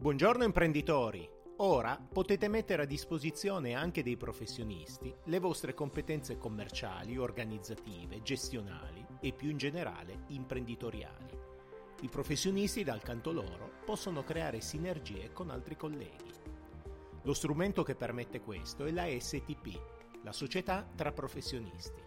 Buongiorno imprenditori! Ora potete mettere a disposizione anche dei professionisti le vostre competenze commerciali, organizzative, gestionali e più in generale imprenditoriali. I professionisti dal canto loro possono creare sinergie con altri colleghi. Lo strumento che permette questo è la STP, la società tra professionisti.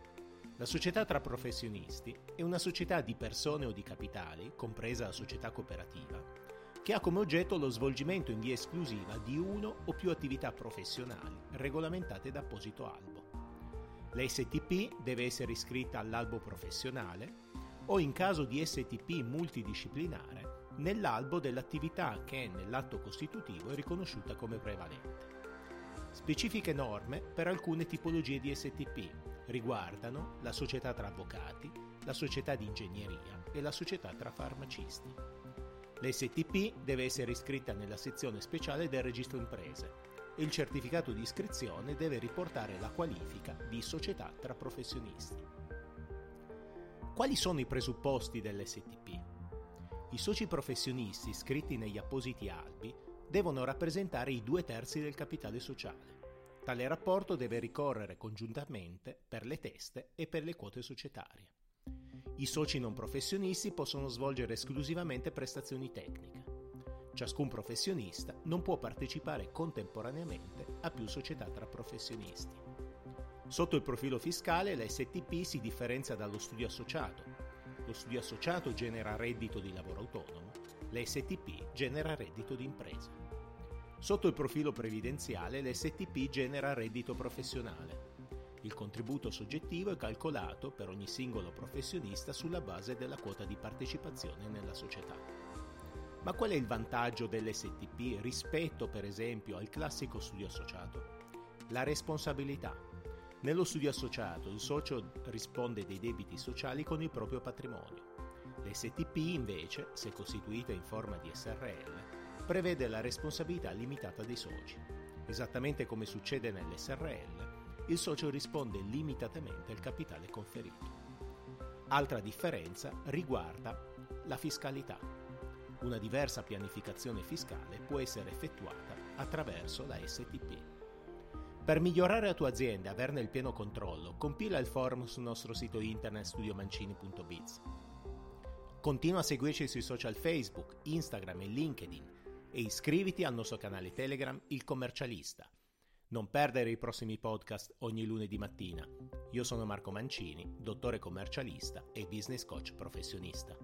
La società tra professionisti è una società di persone o di capitali, compresa la società cooperativa, che ha come oggetto lo svolgimento in via esclusiva di uno o più attività professionali regolamentate da apposito albo. La STP deve essere iscritta all'albo professionale o in caso di STP multidisciplinare nell'albo dell'attività che nell'atto costitutivo è riconosciuta come prevalente. Specifiche norme per alcune tipologie di STP riguardano la società tra avvocati, la società di ingegneria e la società tra farmacisti. L'STP deve essere iscritta nella sezione speciale del registro imprese e il certificato di iscrizione deve riportare la qualifica di società tra professionisti. Quali sono i presupposti dell'STP? I soci professionisti iscritti negli appositi albi devono rappresentare i due terzi del capitale sociale. Tale rapporto deve ricorrere congiuntamente per le teste e per le quote societarie. I soci non professionisti possono svolgere esclusivamente prestazioni tecniche. Ciascun professionista non può partecipare contemporaneamente a più società tra professionisti. Sotto il profilo fiscale l'STP si differenzia dallo studio associato. Lo studio associato genera reddito di lavoro autonomo, l'STP genera reddito di impresa. Sotto il profilo previdenziale l'STP genera reddito professionale, il contributo soggettivo è calcolato per ogni singolo professionista sulla base della quota di partecipazione nella società. Ma qual è il vantaggio dell'STP rispetto per esempio al classico studio associato? La responsabilità. Nello studio associato il socio risponde dei debiti sociali con il proprio patrimonio. L'STP invece, se costituita in forma di SRL, prevede la responsabilità limitata dei soci. Esattamente come succede nell'SRL, il socio risponde limitatamente al capitale conferito. Altra differenza riguarda la fiscalità. Una diversa pianificazione fiscale può essere effettuata attraverso la STP. Per migliorare la tua azienda e averne il pieno controllo, compila il forum sul nostro sito internet studiomancini.biz. Continua a seguirci sui social Facebook, Instagram e LinkedIn e iscriviti al nostro canale Telegram Il Commercialista non perdere i prossimi podcast ogni lunedì mattina. Io sono Marco Mancini, dottore commercialista e business coach professionista.